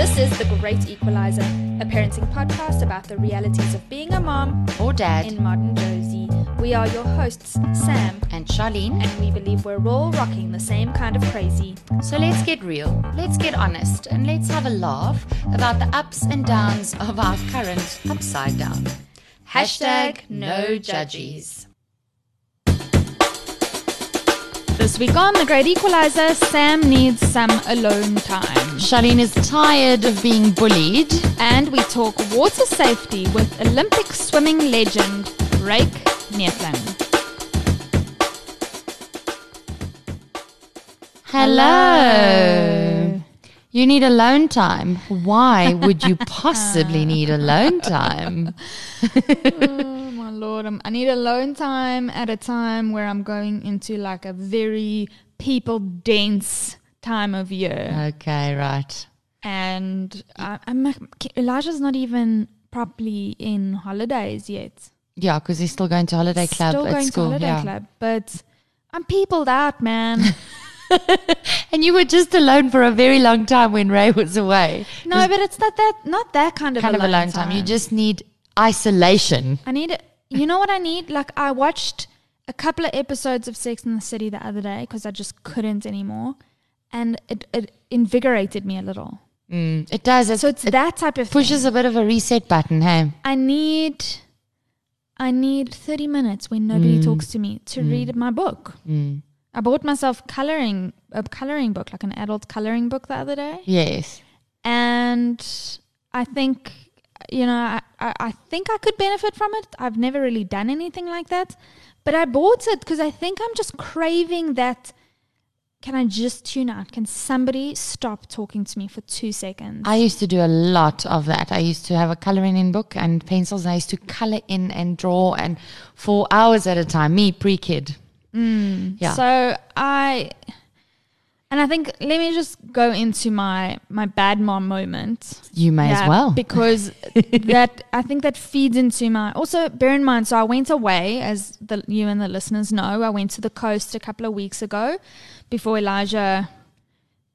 This is The Great Equalizer, a parenting podcast about the realities of being a mom or dad in modern Jozi. We are your hosts, Sam and Charlene, and we believe we're all rocking the same kind of crazy. So let's get real, let's get honest, and let's have a laugh about the ups and downs of our current upside down. Hashtag no judges. This week on The Great Equalizer, Sam needs some alone time. Charlene is tired of being bullied. And we talk water safety with Olympic swimming legend Ryk Neethling. Hello. You need alone time. Why would you possibly need alone time? lord! I'm, I need alone time at a time where I'm going into like a very people dense time of year. Okay, right. And I, I'm Elijah's not even properly in holidays yet. Yeah, because he's still going to holiday club still at going school. To holiday yeah. club, but I'm peopled out, man. and you were just alone for a very long time when Ray was away. No, but it's not that not that kind of kind alone of alone time. time. You just need isolation. I need it. You know what I need? Like I watched a couple of episodes of Sex in the City the other day because I just couldn't anymore, and it, it invigorated me a little. Mm, it does. It, So it's it that type of pushes thing. a bit of a reset button. Hey, I need. I need 30 minutes when nobody Mm. talks to me to read my book. mm. I bought myself coloring a coloring book, like an adult coloring book the other day. yes. and I think you know I, I I think I could benefit from it. I've never really done anything like that, but I bought it because I think I'm just craving that. Can I just tune out? Can somebody stop talking to me for two seconds? I used to do a lot of that. I used to have a coloring in book and pencils. And I used to color in and draw and for hours at a time. Me pre kid. Mm. Yeah. So I, and I think let me just go into my my bad mom moment. You may Yeah, as well. because that I think that feeds into my. Also, bear in mind, so I went away, as the you and the listeners know. I went to the coast a couple of weeks ago, before Elijah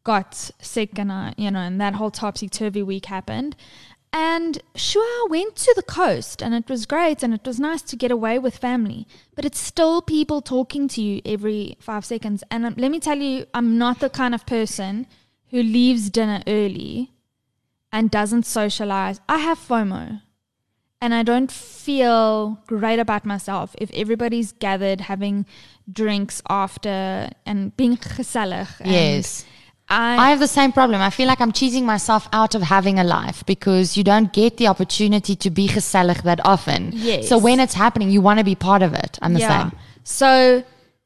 got sick, and I, you know, and that whole topsy turvy week happened. And sure, I went to the coast, and it was great, and it was nice to get away with family. But it's still people talking to you every five seconds. And um, let me tell you, I'm not the kind of person who leaves dinner early and doesn't socialize, I have FOMO. And I don't feel great about myself if everybody's gathered having drinks after and being gezellig. Yes. I I, have the same problem. I feel like I'm cheating myself out of having a life because you don't get the opportunity to be gezellig that often. Yes. So when it's happening, you want to be part of it. I'm the yeah. same. So,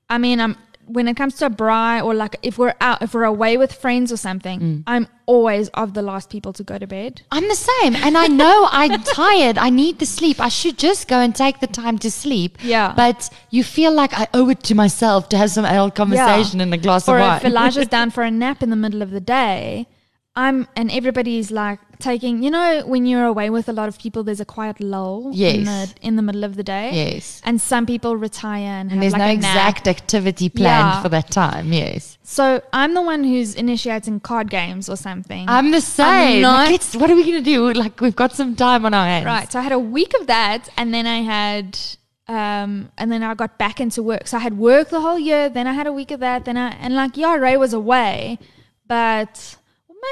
I mean, I'm, when it comes to a braai or like if we're out, if we're away with friends or something, Mm. I'm always of the last people to go to bed. I'm the same. And I know I'm tired. I need the sleep. I should just go and take the time to sleep. Yeah. But you feel like I owe it to myself to have some adult conversation and a glass or of wine. if Elijah's down for a nap in the middle of the day, I'm and everybody's like taking. You know, when you're away with a lot of people, there's a quiet lull in Yes. the in the middle of the day. yes. And some people retire and, And have there's like no exact activity planned Yeah. for that time. Yes. So I'm the one who's initiating card games or something. I'm the same. Like, it's- what are we going to do? Like, we've got some time on our hands. right. So I had a week of that, and then I had. Um, and then I got back into work. So I had work the whole year. Then I had a week of that. Then I and like yeah, Ray was away, but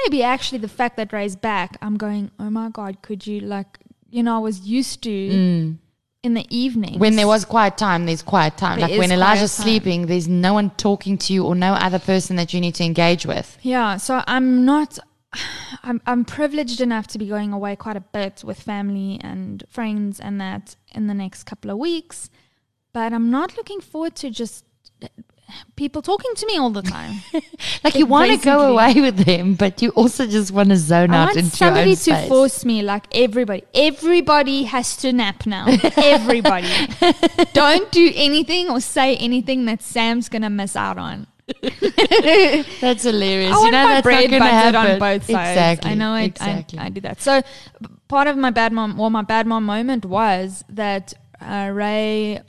maybe actually the fact that Ray's back, I'm going. Oh my god, could you like you know I was used to in the evening Mm. When there was quiet time, there's quiet time. There like when Elijah's sleeping, there's no one talking to you or no other person that you need to engage with. Yeah, so I'm not. I'm I'm privileged enough to be going away quite a bit with family and friends and that in the next couple of weeks, but I'm not looking forward to just people talking to me all the time. Like you want to go away with them, but you also just want to zone I out want into your somebody own to space. force me, like everybody. Everybody has to nap now. Everybody. Don't do anything or say anything that Sam's gonna miss out on. That's hilarious. I you know that's bread not gonna buttered on both sides. Exactly. I know I, exactly. I, I do that. So part of my bad mom, well, my bad mom moment was that uh, Ray,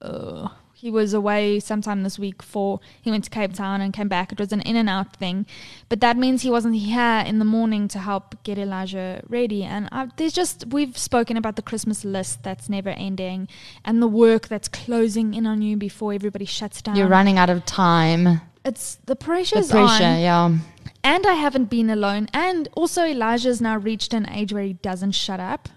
uh, he was away sometime this week for he went to Cape Town and came back. It was an in and out thing, but that means he wasn't here in the morning to help get Elijah ready. And I, there's just we've spoken about the Christmas list that's never ending, and the work that's closing in on you before everybody shuts down. You're running out of time. It's the pressure's The pressure, on, yeah. and I haven't been alone. And also, Elijah's now reached an age where he doesn't shut up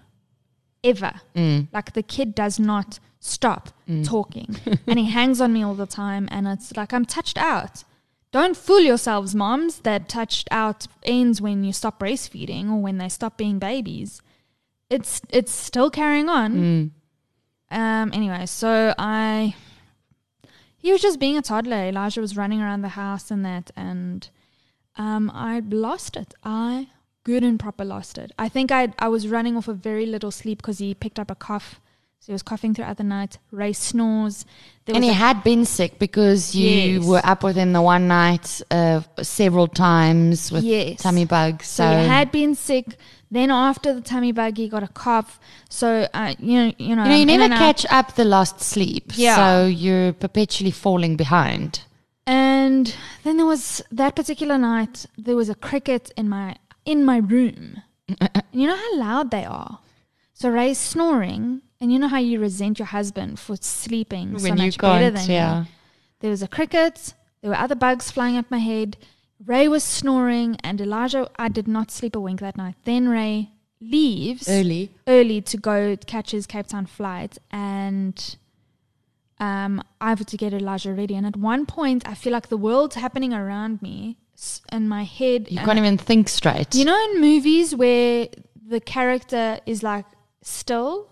ever. Mm. Like the kid does not stop talking and he hangs on me all the time. And it's like, I'm touched out. Don't fool yourselves, moms, that touched out ends when you stop breastfeeding or when they stop being babies. It's it's still carrying on. Mm. Um. Anyway, so I he was just being a toddler. Elijah was running around the house and that, and um, I lost it. I good and proper lost it. I think I I was running off a very little sleep because he picked up a cough. So he was coughing throughout the night. Ray snores. There And he had been sick because you Yes. were up with him the one night uh, several times with Yes. tummy bugs. So, So, he had been sick. Then after the tummy bug, he got a cough. So uh, you know, you know, you know, you never out. catch up the lost sleep. Yeah. So you're perpetually falling behind. And then there was that particular night. There was a cricket in my in my room. and you know how loud they are. So Ray's snoring, and you know how you resent your husband for sleeping so When you much better than yeah. you. There was a cricket. There were other bugs flying up my head. Ray was snoring, and Elijah. I did not sleep a wink that night. Then Ray leaves Early. early to go catch his Cape Town flight, and um, I have to get Elijah ready. And at one point, I feel like the world's happening around me s- in my head. You can't even think straight. you know, in movies where the character is like still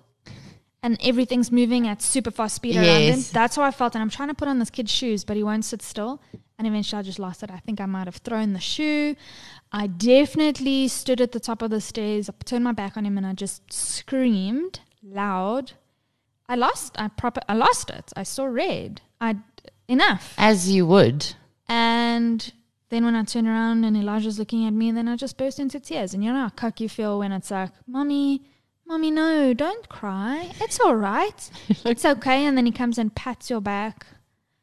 and everything's moving at super fast speed around him. That's how I felt. And I'm trying to put on this kid's shoes, but he won't sit still. And eventually I just lost it. I think I might have thrown the shoe. I definitely stood at the top of the stairs, I turned my back on him, and I just screamed loud. I lost. I proper. I lost it. I saw red. I enough. As you would. And then when I turn around and Elijah's looking at me, and then I just burst into tears. And you know how cock you feel when it's like, Mommy, Mommy, no, don't cry. It's all right. it's okay. And then he comes and pats your back.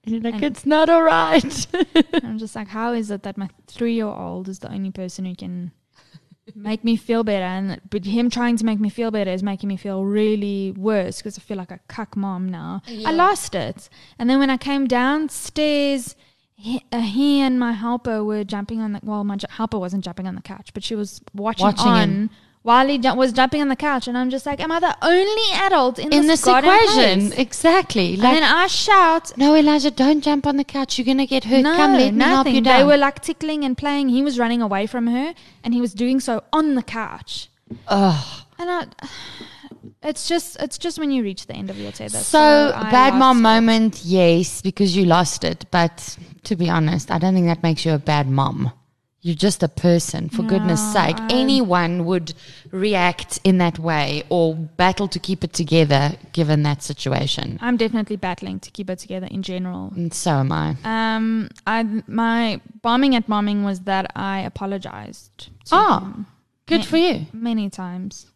And you're like, And- it's not all right. I'm just like, how is it that my three year old is the only person who can make me feel better? And but him trying to make me feel better is making me feel really worse because I feel like a cuck mom now. I lost it. And then when I came downstairs, he, uh, he and my helper were jumping on the well, my ju- helper wasn't jumping on the couch, but she was watching, Watching on. him. While he ju- was jumping on the couch, and I'm just like, "Am I the only adult in, In this, this goddamn equation. place?" Exactly. And then I shout, no, Elijah, don't jump on the couch. You're going to get hurt. Come, let me help you down. They were like tickling and playing. He was running away from her, and he was doing so on the couch. Ugh. And I, it's just, it's just when you reach the end of your tether. So, I bad mom it. moment, yes, because you lost it. But to be honest, I don't think that makes you a bad mom. You're just a person, for goodness sake. I- Anyone would react in that way or battle to keep it together given that situation. I'm definitely battling to keep it together in general. And so am I. Um, I my bombing at momming was that I apologized. Oh, him Good Ma- for you. many times.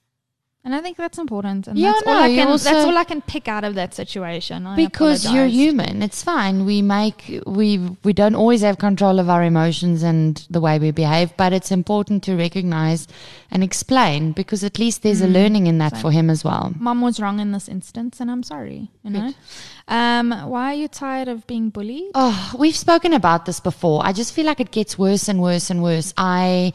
And I think that's important. And Yeah, that's, all no, I you can, that's all I can pick out of that situation. I Because you're human. It's fine. We make we we don't always have control of our emotions and the way we behave, but it's important to recognize and explain because at least there's a learning in that same. for him as well. Mom was wrong in this instance, and I'm sorry. You know, um, why are you tired of being bullied? Oh, we've spoken about this before. I just feel like it gets worse and worse and worse. I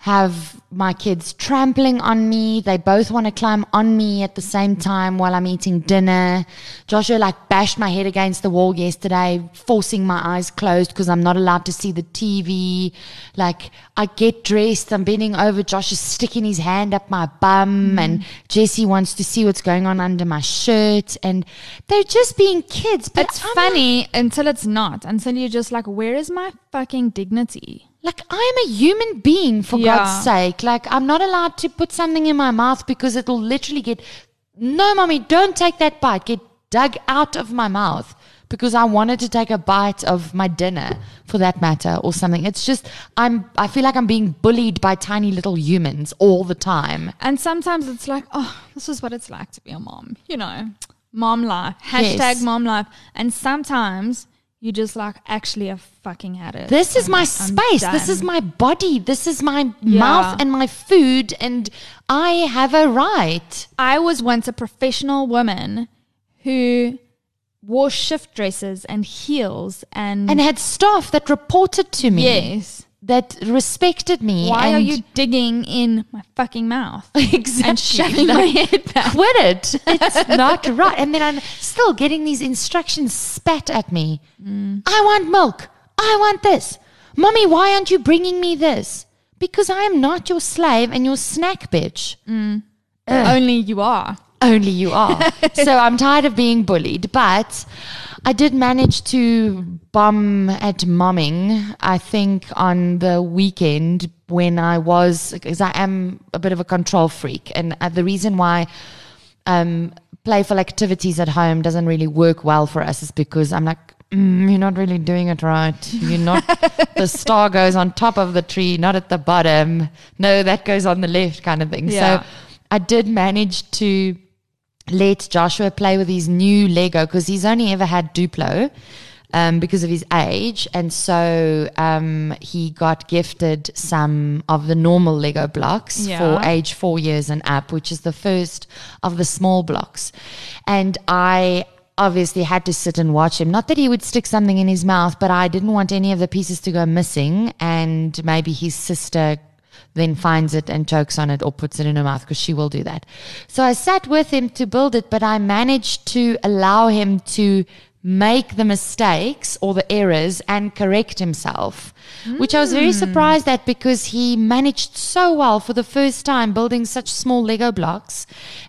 have my kids trampling on me. They both want to climb on me at the same time while I'm eating dinner. Joshua like bashed my head against the wall yesterday, forcing my eyes closed because I'm not allowed to see the TV. Like I get dressed, I'm bending over. Josh is sticking his hand up my bum mm. and Jesse wants to see what's going on under my shirt. And they're just being kids. But It's I'm funny until it's not. Until you're just like, where is my fucking dignity? Like I am a human being for Yeah. God's sake. Like I'm not allowed to put something in my mouth because it'll literally get no mommy, don't take that bite. Get dug out of my mouth because I wanted to take a bite of my dinner for that matter or something. It's just I'm I feel like I'm being bullied by tiny little humans all the time. And sometimes it's like, oh, this is what it's like to be a mom. You know, mom life. Hashtag Yes. mom life. And sometimes you just like, actually, I've fucking had it. This is I'm- my space. This is my body. This is my Yeah. mouth and my food. And I have a right. I was once a professional woman who wore shift dresses and heels and, And had staff that reported to me. yes. That respected me. Why are you digging in my fucking mouth exactly and shoving my head back? quit it. It's not right. And then I'm still getting these instructions spat at me. Mm. I want milk. I want this. Mommy, why aren't you bringing me this? Because I am not your slave and your snack bitch. Only you are. Only you are. so I'm tired of being bullied. But I did manage to bum at momming, I think, on the weekend when I was, because I am a bit of a control freak. And uh, the reason why um, playful activities at home doesn't really work well for us is because I'm like, mm, you're not really doing it right. You're not, the star goes on top of the tree, not at the bottom. No, that goes on the left, kind of thing. Yeah. So I did manage to let Joshua play with his new Lego because he's only ever had Duplo um, because of his age. And so um, he got gifted some of the normal Lego blocks Yeah. for age four years and up, which is the first of the small blocks. And I obviously had to sit and watch him. Not that he would stick something in his mouth, but I didn't want any of the pieces to go missing. And maybe his sister then finds it and chokes on it or puts it in her mouth because she will do that. So I sat with him to build it, but I managed to allow him to make the mistakes or the errors and correct himself, which I was very hmm. surprised at because he managed so well for the first time building such small Lego blocks.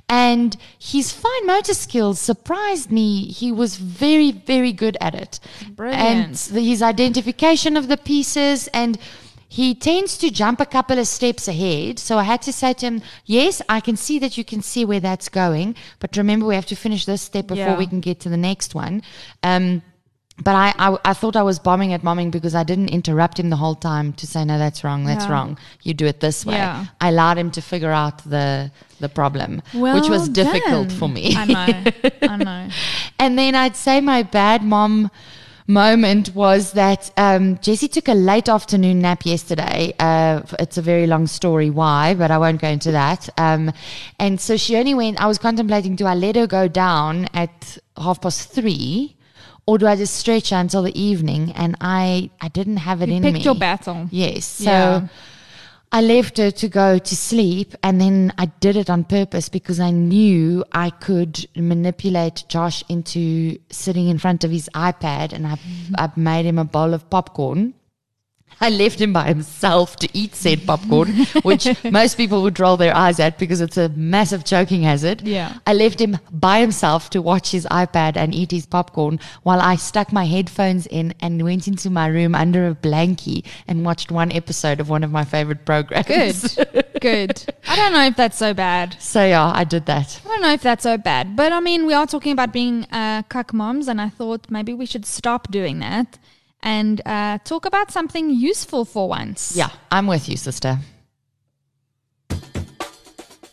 And his fine motor skills surprised me. He was very, very good at it. Brilliant. And the, his identification of the pieces and he tends to jump a couple of steps ahead. So I had to say to him, Yes, I can see that you can see where that's going. But remember, we have to finish this step before Yeah. we can get to the next one. Um, but I, I, I thought I was bombing at momming because I didn't interrupt him the whole time to say, No, that's wrong. That's Yeah. wrong. You do it this way. Yeah. I allowed him to figure out the, the problem, which was difficult done. for me. I know. I know. And then I'd say my bad mom moment was that um, Jessie took a late afternoon nap yesterday. Uh, it's a very long story why, but I won't go into that. Um, and so she only went, I was contemplating do I let her go down at half past three? Or do I just stretch her until the evening? And I, I didn't have it You in picked me. your battle. Yes. So Yeah. I left her to go to sleep and then I did it on purpose because I knew I could manipulate Josh into sitting in front of his iPad and I, I made him a bowl of popcorn. I left him by himself to eat said popcorn, which most people would roll their eyes at because it's a massive choking hazard. Yeah. I left him by himself to watch his iPad and eat his popcorn while I stuck my headphones in and went into my room under a blankie and watched one episode of one of my favorite programs. Good. Good. I don't know if that's so bad. So yeah, I did that. I don't know if that's so bad. But I mean, we are talking about being uh, cuck moms, and I thought maybe we should stop doing that and uh, talk about something useful for once. Yeah, I'm with you, sister.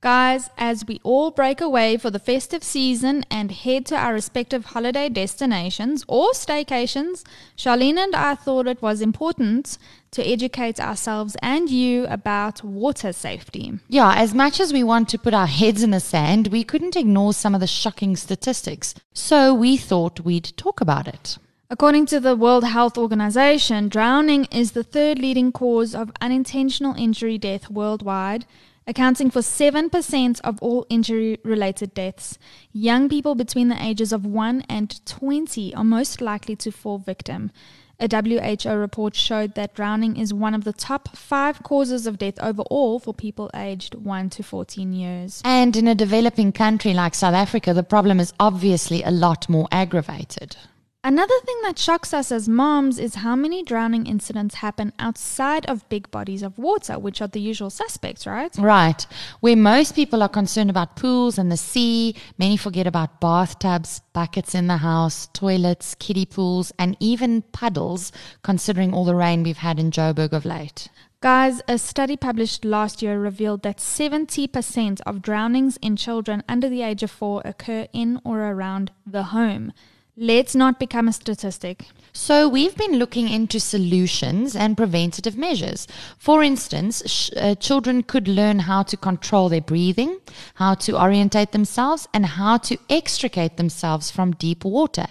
Guys, as we all break away for the festive season and head to our respective holiday destinations or staycations, Charlene and I thought it was important to educate ourselves and you about water safety. Yeah, as much as we want to put our heads in the sand, we couldn't ignore some of the shocking statistics. So we thought we'd talk about it. According to the World Health Organization, drowning is the third leading cause of unintentional injury death worldwide, accounting for 7% of all injury related deaths. Young people between the ages of 1 and 20 are most likely to fall victim. A WHO report showed that drowning is one of the top five causes of death overall for people aged 1 to 14 years. And in a developing country like South Africa, the problem is obviously a lot more aggravated. Another thing that shocks us as moms is how many drowning incidents happen outside of big bodies of water, which are the usual suspects, right? Right. Where most people are concerned about pools and the sea, many forget about bathtubs, buckets in the house, toilets, kiddie pools, and even puddles, considering all the rain we've had in Joburg of late. Guys, a study published last year revealed that 70% of drownings in children under the age of four occur in or around the home. Let's not become a statistic. So, we've been looking into solutions and preventative measures. For instance, sh- uh, children could learn how to control their breathing, how to orientate themselves, and how to extricate themselves from deep water.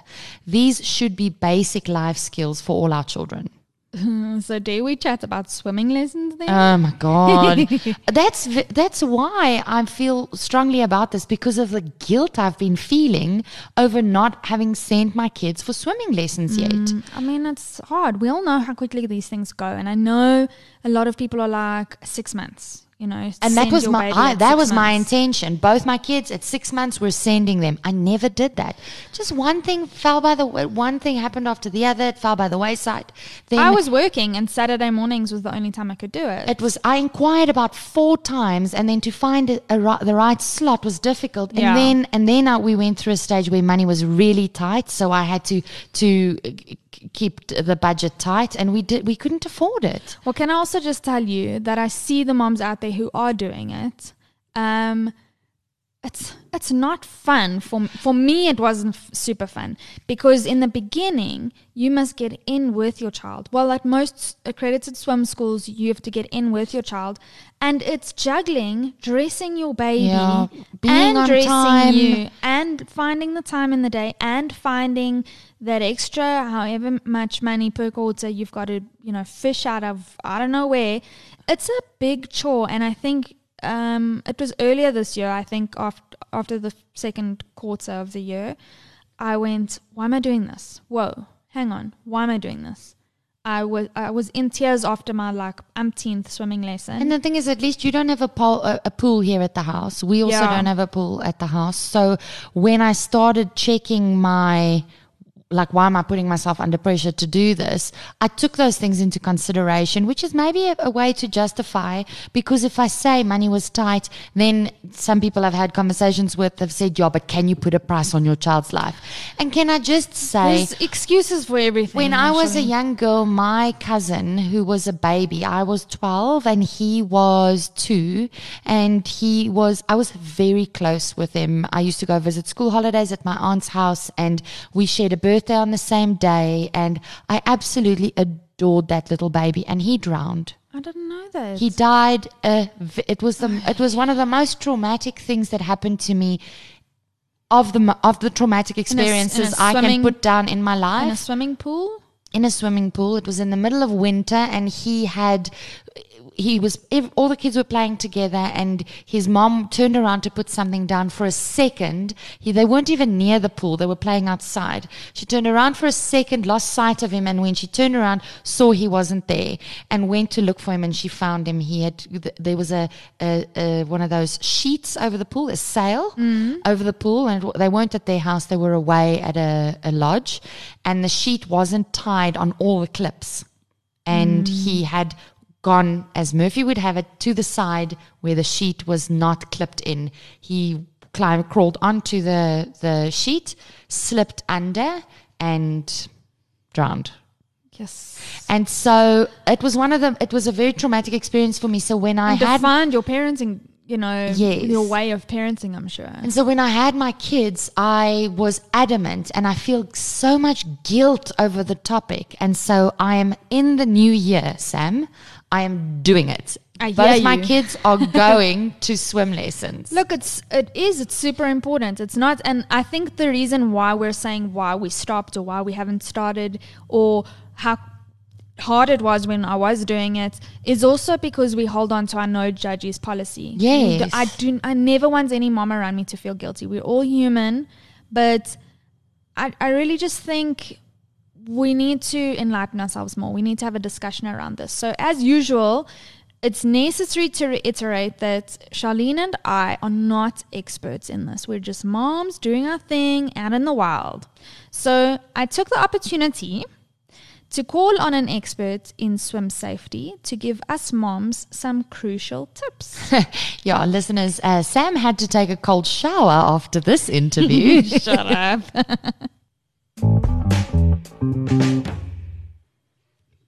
These should be basic life skills for all our children. So, dare we chat about swimming lessons then? Oh my god, that's that's why I feel strongly about this because of the guilt I've been feeling over not having sent my kids for swimming lessons yet. Mm, I mean, it's hard. We all know how quickly these things go. And I know a lot of people are like, six months, you know. And that was my I, that was my intention. Both my kids at six months were sending them. I never did that. Just one thing fell by the one thing happened after the other. It fell by the wayside. Then I was working, and Saturday mornings was the only time I could do it. It was. I inquired about four times, and then to find a, a, the right slot was difficult. And Yeah. then and then uh, we went through a stage where money was really tight, so I had to to uh, keep the budget tight, and we did. We couldn't afford it. Well, can I also just tell you that I see the moms out there who are doing it. Um, it's it's not fun for for me. It wasn't f- super fun because in the beginning you must get in with your child. Well, at most accredited swim schools, you have to get in with your child, and it's juggling dressing your baby Yeah, being and on dressing time. you and finding the time in the day and finding that extra however much money per quarter you've got to you know fish out of i don't know where it's a big chore and i think um, it was earlier this year i think after, after the second quarter of the year i went why am i doing this whoa hang on why am i doing this i was i was in tears after my like umpteenth swimming lesson And the thing is, at least you don't have a, pool a, a pool here at the house. We also Yeah. don't have a pool at the house. So when I started checking my, like, why am I putting myself under pressure to do this? I took those things into consideration, which is maybe a, a way to justify. Because if I say money was tight, then some people I've had conversations with have said, yeah, but can you put a price on your child's life? And can I just say, there's excuses for everything when I was a young girl, my cousin who was a baby, I was 12 and he was two. And he was, I was very close with him. I used to go visit school holidays at my aunt's house and we shared a birthday on the same day. And I absolutely adored that little baby. And he drowned. i didn't know that He died. Uh, it was the. It was one of the most traumatic things that happened to me. Of the of the traumatic in a experiences I can put down in my life in a swimming pool in a swimming pool. It was in the middle of winter, and he had. He was all the kids were playing together, and his mom turned around to put something down for a second. He, they weren't even near the pool; they were playing outside. She turned around for a second, lost sight of him, and when she turned around, saw he wasn't there, and went to look for him. And she found him. He had there was a, a, a one of those sheets over the pool, a sail mm-hmm. over the pool, and they weren't at their house; they were away at a, a lodge, and the sheet wasn't tied on all the clips and mm. he had gone as Murphy would have it to the side where the sheet was not clipped in. He climbed, crawled onto the the sheet, slipped under, and drowned. yes And so it was one of the. It was a very traumatic experience for me. So when I and had defined your parenting, you know, Yes. your way of parenting, I'm sure. And so when I had my kids, I was adamant and I feel so much guilt over the topic. And so I am in the new year, Sam, I am doing it. I Both my kids are going to swim lessons. Look, it's it is it's super important. It's not, and I think the reason why we're saying why we stopped or why we haven't started or how hard it was when I was doing it is also because we hold on to our no judges policy. Yes. I do. I never want any mom around me to feel guilty. We're all human, but I I really just think we need to enlighten ourselves more. We need to have a discussion around this. So, as usual, it's necessary to reiterate that Charlene and I are not experts in this. We're just moms doing our thing out in the wild. So, I took the opportunity to call on an expert in swim safety to give us moms some crucial tips. yeah, listeners, uh, Sam had to take a cold shower after this interview. Shut up.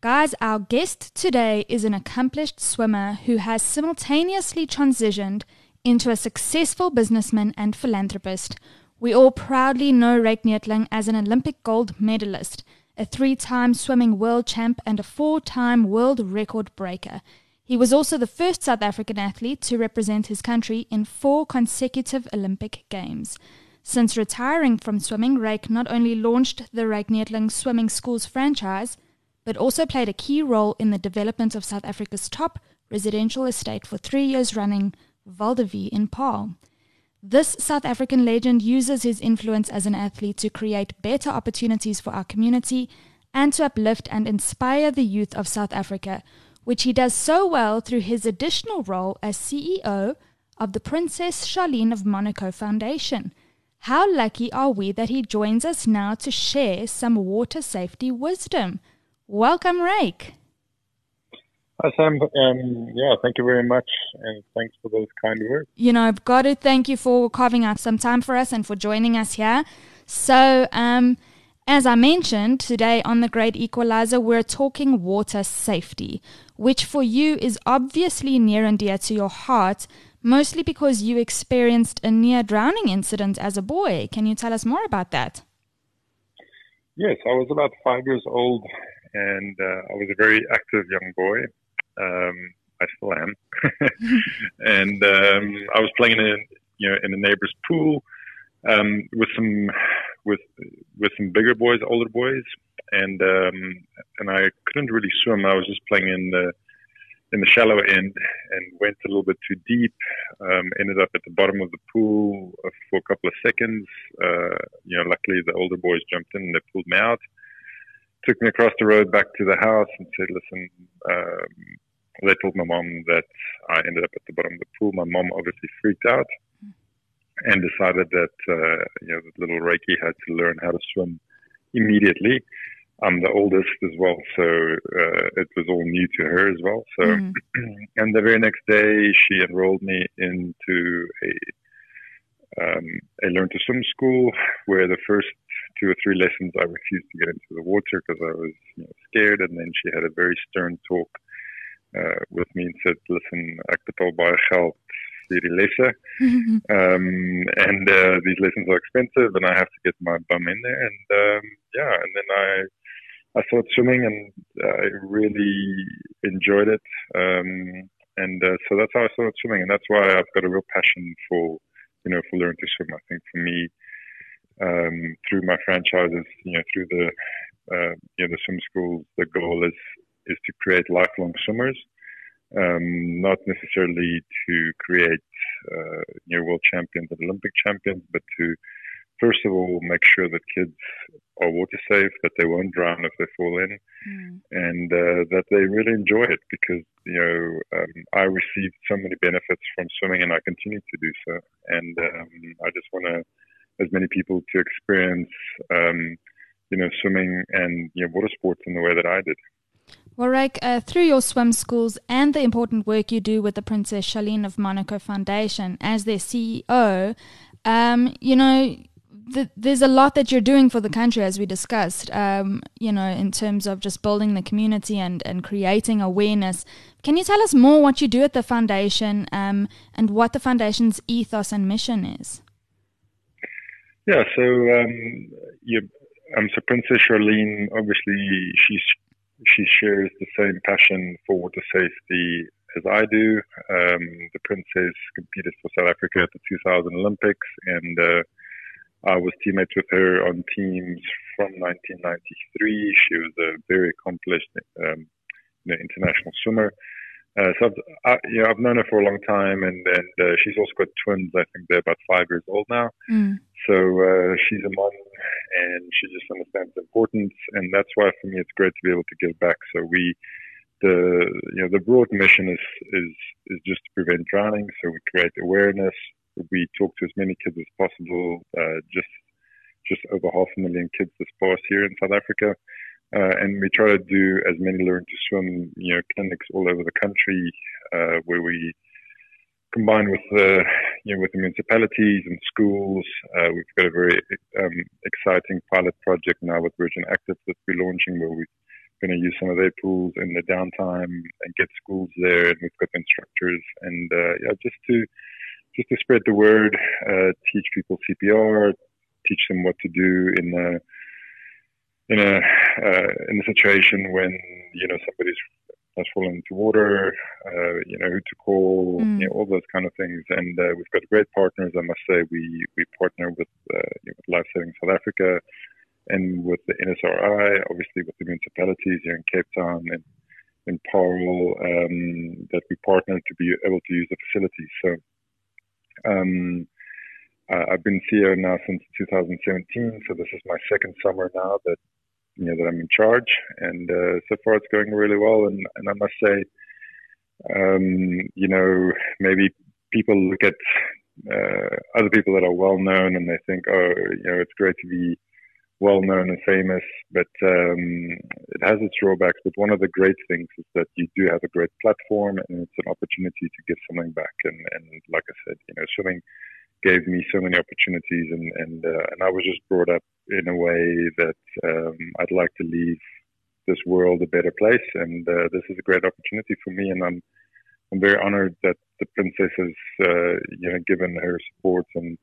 Guys, our guest today is an accomplished swimmer who has simultaneously transitioned into a successful businessman and philanthropist. We all proudly know Ryk Neethling as an Olympic gold medalist, a three time swimming world champ, and a four time world record breaker. He was also the first South African athlete to represent his country in four consecutive Olympic Games. Since retiring from swimming, Ryk not only launched the Ryk Neethling Swimming Schools franchise, but also played a key role in the development of South Africa's top residential estate for three years running, Val de Vie in Paarl. This South African legend uses his influence as an athlete to create better opportunities for our community and to uplift and inspire the youth of South Africa, which he does so well through his additional role as CEO of the Princess Charlene of Monaco Foundation. How lucky are we that he joins us now to share some water safety wisdom? Welcome, Ryk. Hi, Sam. Um, yeah, thank you very much, and thanks for those kind words. You know, I've got to thank you for carving out some time for us and for joining us here. So, um, as I mentioned today on The Great Equalizer, we're talking water safety, which for you is obviously near and dear to your heart, mostly because you experienced a near drowning incident as a boy. Can you tell us more about that? Yes, I was about five years old and uh, I was a very active young boy. Um, I still am, and um, I was playing in you know in a neighbor's pool um, with some with with some bigger boys, older boys, and um, and I couldn't really swim. I was just playing in the in the shallow end and went a little bit too deep. Um, ended up at the bottom of the pool for a couple of seconds. Uh, you know, luckily the older boys jumped in and they pulled me out took me across the road back to the house and said, listen, um, they told my mom that I ended up at the bottom of the pool. My mom obviously freaked out and decided that, uh, you know, the little Rykie had to learn how to swim immediately. I'm the oldest as well, so uh, it was all new to her as well. So, mm. and the very next day, she enrolled me into a um, a learn to swim school where the first two or three lessons, I refused to get into the water because I was you know, scared. And then she had a very stern talk uh, with me and said, "Listen, ek betaal baie geld vir die lesse, um, and uh, these lessons are expensive, and I have to get my bum in there." And um, yeah, and then I I started swimming, and I really enjoyed it. Um, and uh, so that's how I started swimming, and that's why I've got a real passion for you know for learning to swim. I think for me um, through my franchises, you know, through the uh, you know the swim schools, the goal is is to create lifelong swimmers, um, not necessarily to create uh, you know world champions and Olympic champions, but to first of all make sure that kids are water safe, that they won't drown if they fall in, mm. and uh, that they really enjoy it because you know um, I received so many benefits from swimming, and I continue to do so, and um, I just want to as many people to experience, um, you know, swimming and you know, water sports in the way that I did. Well, Ryk, uh, through your swim schools and the important work you do with the Princess Charlene of Monaco Foundation as their CEO, um, you know, th- there's a lot that you're doing for the country, as we discussed, um, you know, in terms of just building the community and, and creating awareness. Can you tell us more what you do at the foundation um, and what the foundation's ethos and mission is? Yeah, so um, you, um, so Princess Charlene, obviously, she's she shares the same passion for water safety as I do. Um, the princess competed for South Africa at the 2000 Olympics, and uh, I was teammates with her on teams from 1993. She was a very accomplished um, you know, international swimmer. Uh, so I've, I, you know, I've known her for a long time, and and uh, she's also got twins. I think they're about five years old now. Mm. So uh, she's a mom and she just understands the importance. And that's why for me it's great to be able to give back. So we, the you know the broad mission is is is just to prevent drowning. So we create awareness. We talk to as many kids as possible. Uh, just just over half a million kids this past year in South Africa. Uh, and we try to do as many learn to swim, you know, clinics all over the country, uh, where we combine with the, you know, with the municipalities and schools. Uh, we've got a very um, exciting pilot project now with Virgin Active that we're launching, where we're going to use some of their pools in the downtime and get schools there, and we've got instructors, and uh, yeah, just to just to spread the word, uh, teach people CPR, teach them what to do in a in a uh, in a situation when you know somebody's has fallen into water, uh, you know who to call, mm. you know, all those kind of things. And uh, we've got great partners. I must say, we we partner with, uh, you know, with Life Saving South Africa and with the NSRI, obviously with the municipalities here in Cape Town and in Paarl, um, that we partner to be able to use the facilities. So. Um, I've been CEO now since 2017, so this is my second summer now that you know that I'm in charge, and uh, so far it's going really well. And, and I must say, um, you know, maybe people look at uh, other people that are well known and they think, oh, you know, it's great to be well known and famous, but um, it has its drawbacks. But one of the great things is that you do have a great platform, and it's an opportunity to give something back. And, and like I said, you know, swimming gave me so many opportunities, and and uh, and I was just brought up in a way that um, I'd like to leave this world a better place, and uh, this is a great opportunity for me, and I'm I'm very honored that the princess has uh, you know given her support and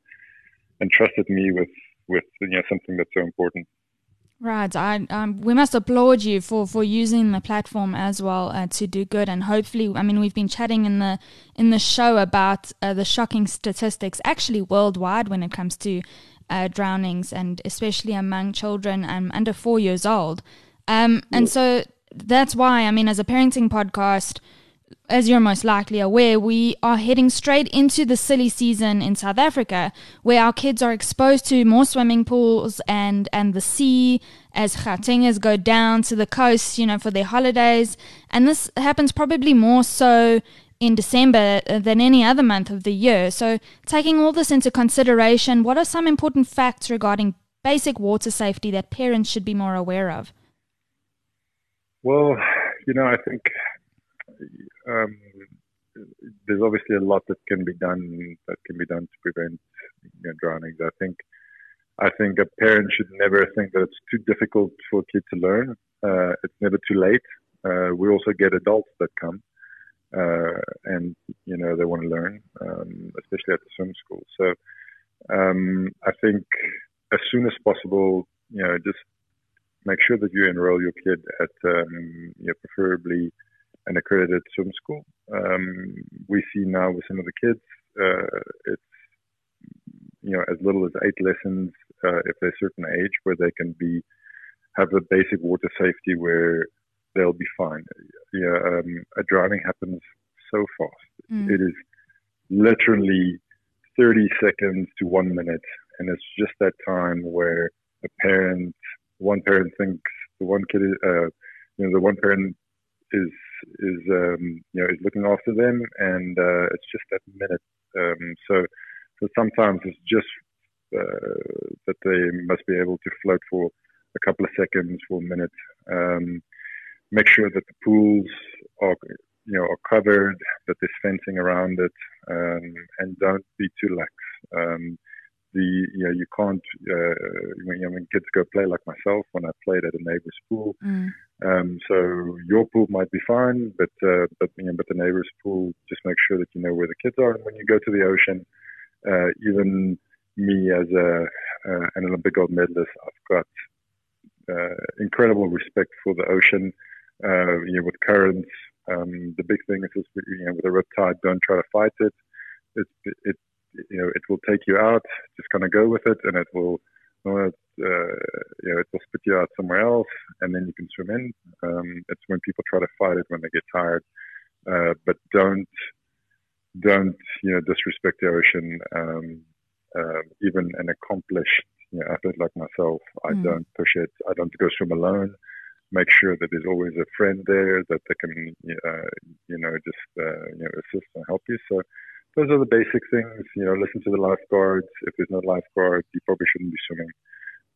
and trusted me with with you know something that's so important. Right. I um, we must applaud you for, for using the platform as well uh, to do good, and hopefully, I mean, we've been chatting in the in the show about uh, the shocking statistics, actually worldwide, when it comes to uh, drownings, and especially among children um, under four years old. Um, and so that's why, I mean, as a parenting podcast, as you're most likely aware, we are heading straight into the silly season in South Africa, where our kids are exposed to more swimming pools and, and the sea as Gautengers go down to the coast, you know, for their holidays. And this happens probably more so in December uh, than any other month of the year. So, taking all this into consideration, what are some important facts regarding basic water safety that parents should be more aware of? Well, you know, I think um, there's obviously a lot that can be done that can be done to prevent you know, drownings. I think I think a parent should never think that it's too difficult for a kid to learn. Uh, it's never too late. Uh, we also get adults that come uh, and you know they want to learn, um, especially at the swim school. So um, I think as soon as possible, you know, just make sure that you enroll your kid at um, you know, preferably an accredited swim school. Um, we see now with some of the kids, uh, it's you know as little as eight lessons uh, if they're a certain age where they can be have the basic water safety where they'll be fine. Yeah, um, a drowning happens so fast. Mm. It is literally 30 seconds to one minute, and it's just that time where a parent, one parent thinks the one kid, uh, you know, the one parent is is um, you know is looking after them, and uh, it's just that minute. Um, so so sometimes it's just uh, that they must be able to float for a couple of seconds for a minute. Um, make sure that the pools are you know are covered, that there's fencing around it, um, and don't be too lax. Um, the you know you can't uh, when, you know, when kids go play like myself when I played at a neighbor's pool. Mm. Um, so your pool might be fine, but uh, but you know, but the neighbor's pool, just make sure that you know where the kids are. And when you go to the ocean, uh, even me as a uh, an Olympic gold medalist, I've got uh, incredible respect for the ocean. Uh, you know, with currents, um, the big thing is, is you know, with a riptide, don't try to fight it. It, it you know, it will take you out. Just kind of go with it, and it will, uh, you know, it will spit you out somewhere else, and then you can swim in. Um, it's when people try to fight it when they get tired, uh, but don't, don't, you know, disrespect the ocean. Um, uh, even an accomplished you know, athlete like myself, I Mm. don't push it. I don't go swim alone. Make sure that there's always a friend there that they can, uh, you know, just uh, you know assist and help you. So those are the basic things. You know, listen to the lifeguards. If there's no lifeguard, you probably shouldn't be swimming.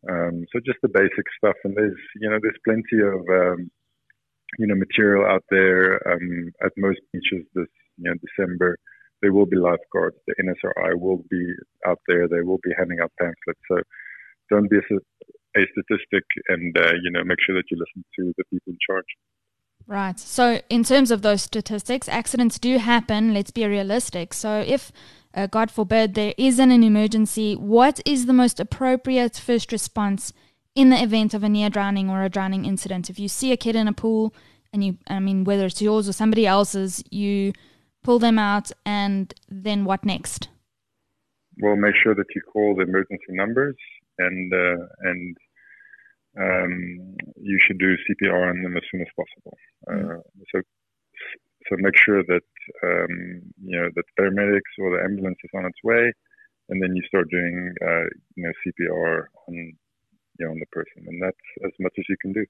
Um, so just the basic stuff. And there's you know there's plenty of um, you know material out there. Um, at most beaches this you know December, there will be lifeguards. The NSRI will be out there. They will be handing out pamphlets. So don't be a, a statistic, and uh, you know make sure that you listen to the people in charge. Right. So, in terms of those statistics, accidents do happen. Let's be realistic. So, if, uh, God forbid, there isn't an emergency, what is the most appropriate first response in the event of a near drowning or a drowning incident? If you see a kid in a pool and you, I mean, whether it's yours or somebody else's, you pull them out, and then what next? Well, make sure that you call the emergency numbers, and uh, and um, you should do CPR on them as soon as possible. Uh, so so make sure that um, you know that the paramedics or the ambulance is on its way, and then you start doing uh, you know CPR on you know on the person, and that's as much as you can do.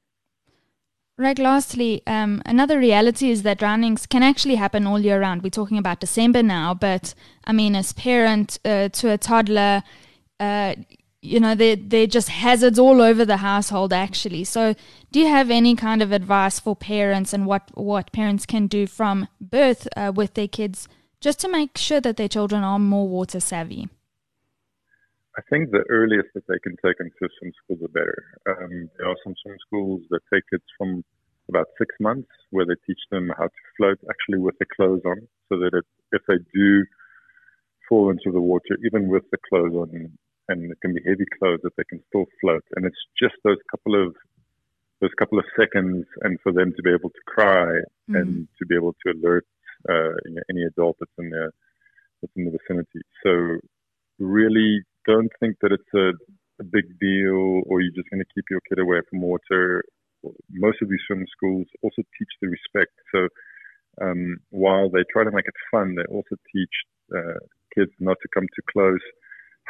Right. Lastly, um, another reality is that drownings can actually happen all year round. We're talking about December now, but I mean, as parent uh, to a toddler, uh, you know, they're, they're just hazards all over the household, actually. So, do you have any kind of advice for parents and what, what parents can do from birth uh, with their kids just to make sure that their children are more water savvy? I think the earliest that they can take them to swim school, the better. Um, there are some swim schools that take kids from about six months, where they teach them how to float actually with the clothes on, so that it, if they do fall into the water, even with the clothes on, and it can be heavy clothes, that they can still float. And it's just those couple of those couple of seconds, and for them to be able to cry and to be able to alert uh, you know, any adult that's in the that's in the vicinity. So really don't think that it's a, a big deal or you're just going to keep your kid away from water. Most of these swim schools also teach the respect. So um, while they try to make it fun, they also teach uh, kids not to come too close,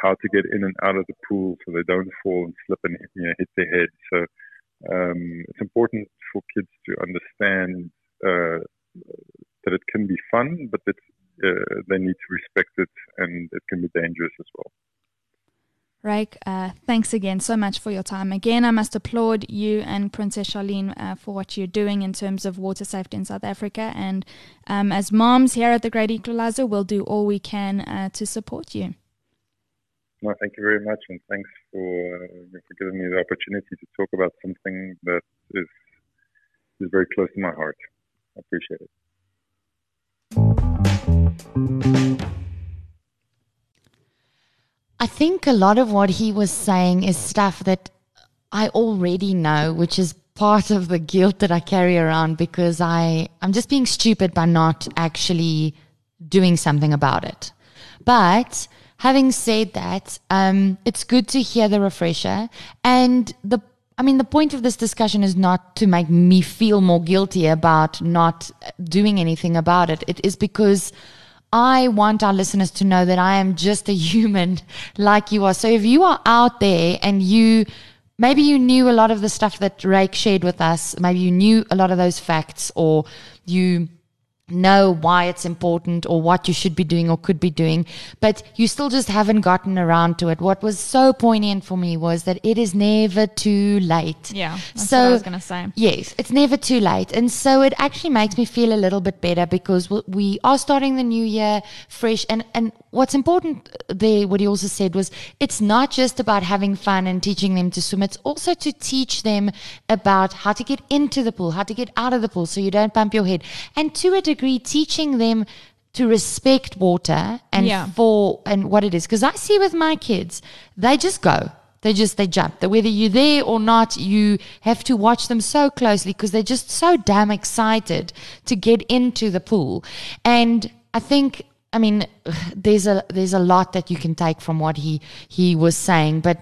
how to get in and out of the pool so they don't fall and slip and you know, hit their head. So um, it's important for kids to understand uh, that it can be fun, but that uh, they need to respect it and it can be dangerous as well. Ryk, uh, thanks again so much for your time. Again, I must applaud you and Princess Charlene uh, for what you're doing in terms of water safety in South Africa. And um, as moms here at the Great Equalizer, we'll do all we can uh, to support you. No, thank you very much, and thanks for uh, for giving me the opportunity to talk about something that is is very close to my heart. I appreciate it. I think a lot of what he was saying is stuff that I already know, which is part of the guilt that I carry around because I, I'm just being stupid by not actually doing something about it. But having said that, um, it's good to hear the refresher. And the, I mean, the point of this discussion is not to make me feel more guilty about not doing anything about it. It is because I want our listeners to know that I am just a human like you are. So if you are out there and you, maybe you knew a lot of the stuff that Ryk shared with us, maybe you knew a lot of those facts or you know why it's important or what you should be doing or could be doing, but you still just haven't gotten around to it. What was so poignant for me was that it is never too late. Yeah, that's so, what I was going to say. Yes, it's never too late. And so it actually makes me feel a little bit better because we- we are starting the new year fresh. And, and what's important uh, there, what he also said was it's not just about having fun and teaching them to swim, it's also to teach them about how to get into the pool, how to get out of the pool so you don't bump your head. And to a degree, teaching them to respect water and Yeah. for and what it is. Because I see with my kids, they just go. They just they jump. That whether you're there or not, you have to watch them so closely because they're just so damn excited to get into the pool. And I think I mean there's a there's a lot that you can take from what he he was saying, but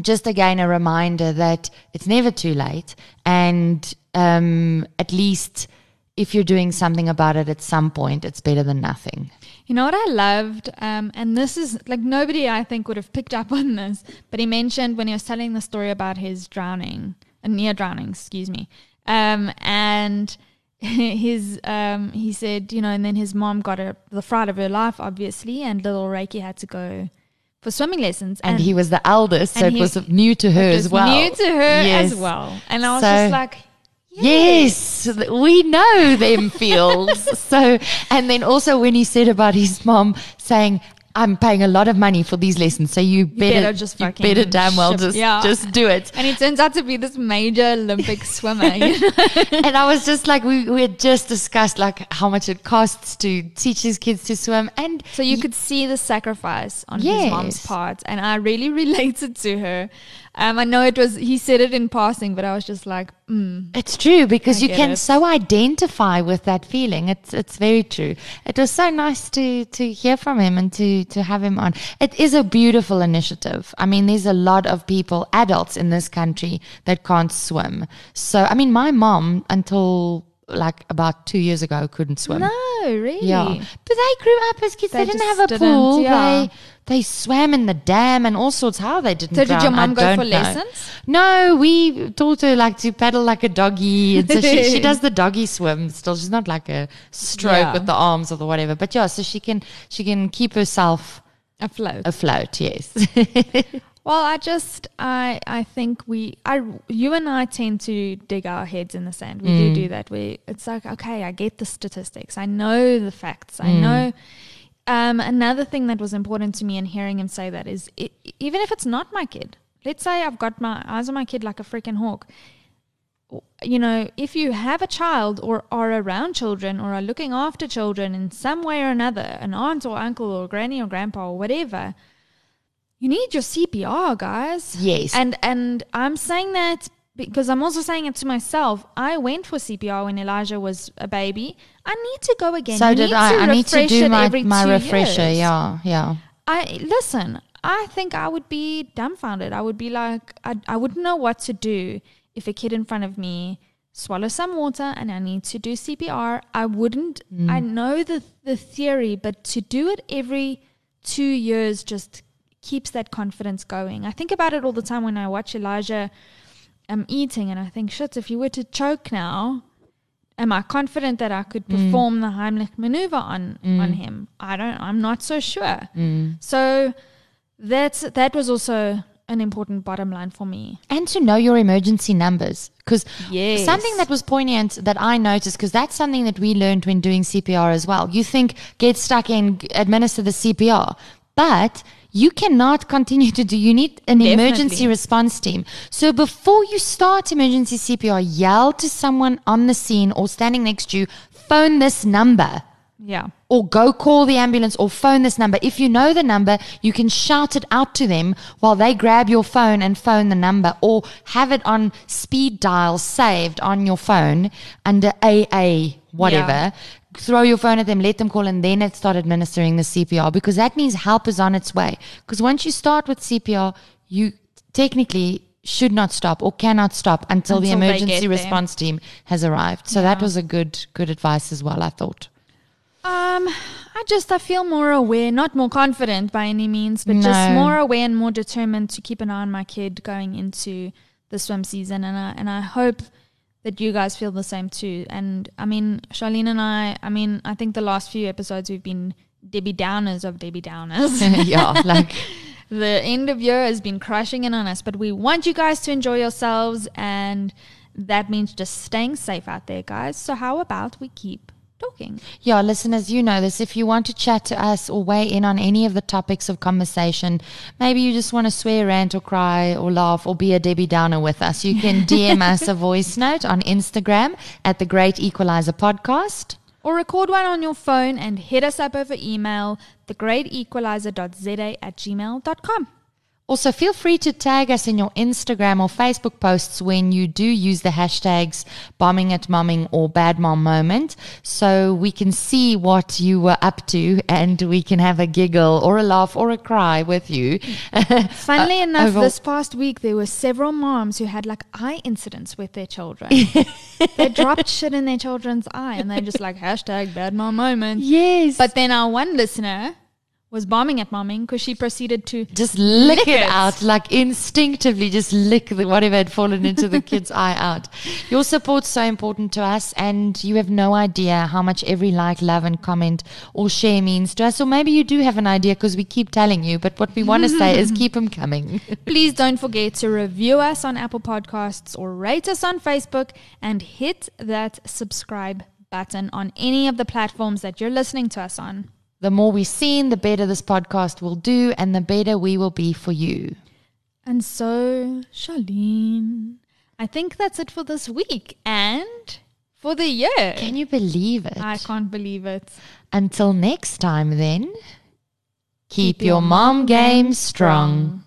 just again a reminder that it's never too late and um, at least if you're doing something about it at some point, it's better than nothing. You know what I loved? Um, and this is like nobody I think would have picked up on this, but he mentioned when he was telling the story about his drowning, uh, near drowning, excuse me. Um, and his um, he said, you know, and then his mom got a, the fright of her life, obviously, and little Rykie had to go for swimming lessons. And, he was the eldest, so and it was new to her as well. New to her Yes. as well. And I was So- just like, Yes, we know them feels. so, and then also when he said about his mom saying, "I'm paying a lot of money for these lessons, so you, better, better just you better damn well just yeah. just do it." and he turns out to be this major Olympic swimmer. You and I was just like, we, we had just discussed like how much it costs to teach his kids to swim, and So you could see the sacrifice on Yes. his mom's part, and I really related to her. Um, I know it was he said it in passing, but I was just like, mm. It's true because I you can it. so identify with that feeling. It's it's very true. It was so nice to to hear from him and to to have him on. It is a beautiful initiative. I mean, there's a lot of people, adults in this country that can't swim. So, I mean, my mom until like about 2 years ago couldn't swim. no, really, Yeah, but they grew up as kids. They, They didn't have a didn't, pool. yeah. They they swam in the dam and all sorts. How they didn't. So did your I mom go for know. lessons? No, we taught her like to paddle like a doggy. And so she, she does the doggy swim still. She's not like a stroke Yeah. with the arms or the whatever. But yeah, so she can she can keep herself afloat. afloat. Yes. Well, I just I I think we I you and I tend to dig our heads in the sand. We Mm. do do that. We it's like okay, I get the statistics. I know the facts. Mm. I know. Um, another thing that was important to me in hearing him say that is i even if it's not my kid. Let's say I've got my eyes on my kid like a freaking hawk. You know, if you have a child or are around children or are looking after children in some way or another, an aunt or uncle or granny or grandpa or whatever, you need your CPR, guys. Yes. And and I'm saying that because I'm also saying it to myself. I went for CPR when Elijah was a baby. I need to go again. so You did I. I need to do my my refresher. years. Yeah, yeah. I listen. I think I would be dumbfounded. I would be like, I, I wouldn't know what to do if a kid in front of me swallow some water and I need to do CPR. I wouldn't. Mm. I know the the theory, but to do it every two years just keeps that confidence going. I think about it all the time when I watch Elijah um, eating, and I think, shit, if you were to choke now, am I confident that I could mm. perform the Heimlich maneuver on mm. on him? I don't. I'm not so sure. Mm. So that's that was also an important bottom line for me. and to know your emergency numbers because Yes. something that was poignant that I noticed because that's something that we learned when doing CPR as well. You think get stuck in, administer the CPR, but you cannot continue to do. You need an emergency response team. So before you start emergency CPR, yell to someone on the scene or standing next to you. Phone this number Yeah. or go call the ambulance or phone this number. If you know the number, you can shout it out to them while they grab your phone and phone the number or have it on speed dial saved on your phone under AA, whatever. Yeah. Throw your phone at them, let them call, and then start administering the CPR because that means help is on its way. Because once you start with CPR, you technically should not stop or cannot stop until, the Until they emergency response team has arrived. So that was a good good advice as well, I thought. Um, I just I feel more aware, not more confident by any means, but just more aware and more determined to keep an eye on my kid going into the swim season, and I and I hope that you guys feel the same too. And I mean, Charlene and I, I mean, I think the last few episodes we've been Debbie Downers of Debbie Downers. yeah, like the end of year has been crushing in on us, but we want you guys to enjoy yourselves, and that means just staying safe out there, guys. So how about we keep talking? Yeah, listeners, you know this. If you want to chat to us or weigh in on any of the topics of conversation, maybe you just want to swear, rant, or cry, or laugh, or be a Debbie Downer with us, you can DM us a voice note on Instagram at the Great Equalizer Podcast. Or record one on your phone and hit us up over email, thegreatequalizer.za at gmail.com. Also, feel free to tag us in your Instagram or Facebook posts when you do use the hashtags bombing at momming or bad mom moment so we can see what you were up to and we can have a giggle or a laugh or a cry with you. Funnily Uh, enough, over- this past week there were several moms who had like eye incidents with their children. they dropped shit in their children's eye and they're just like hashtag bad mom moment. yes. But then our one listener was bombing at momming because she proceeded to just lick, Lick it, it. out, like instinctively, just lick the, whatever had fallen into the kid's eye out. Your support's so important to us, and you have no idea how much every like, love, and comment or share means to us. Or maybe you do have an idea because we keep telling you, but what we want to say is keep them coming. Please don't forget to review us on Apple Podcasts or rate us on Facebook and hit that subscribe button on any of the platforms that you're listening to us on. The more we're seen, the better this podcast will do, and the better we will be for you. And so, Charlene, I think that's it for this week and for the year. Can you believe it? I can't believe it. Until next time, then, keep, your mom game strong.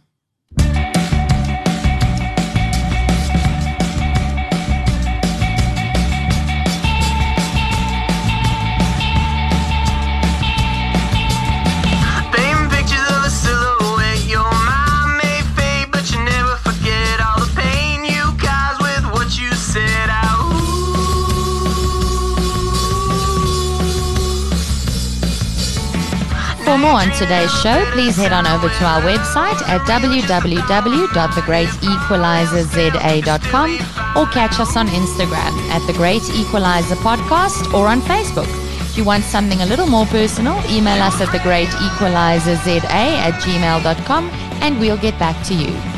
More on today's show, please head on over to our website at www.thegreatequalizerza.com or catch us on Instagram at The Great Equalizer Podcast or on Facebook. If you want something a little more personal, email us at thegreatequalizerza at gmail.com and we'll get back to you.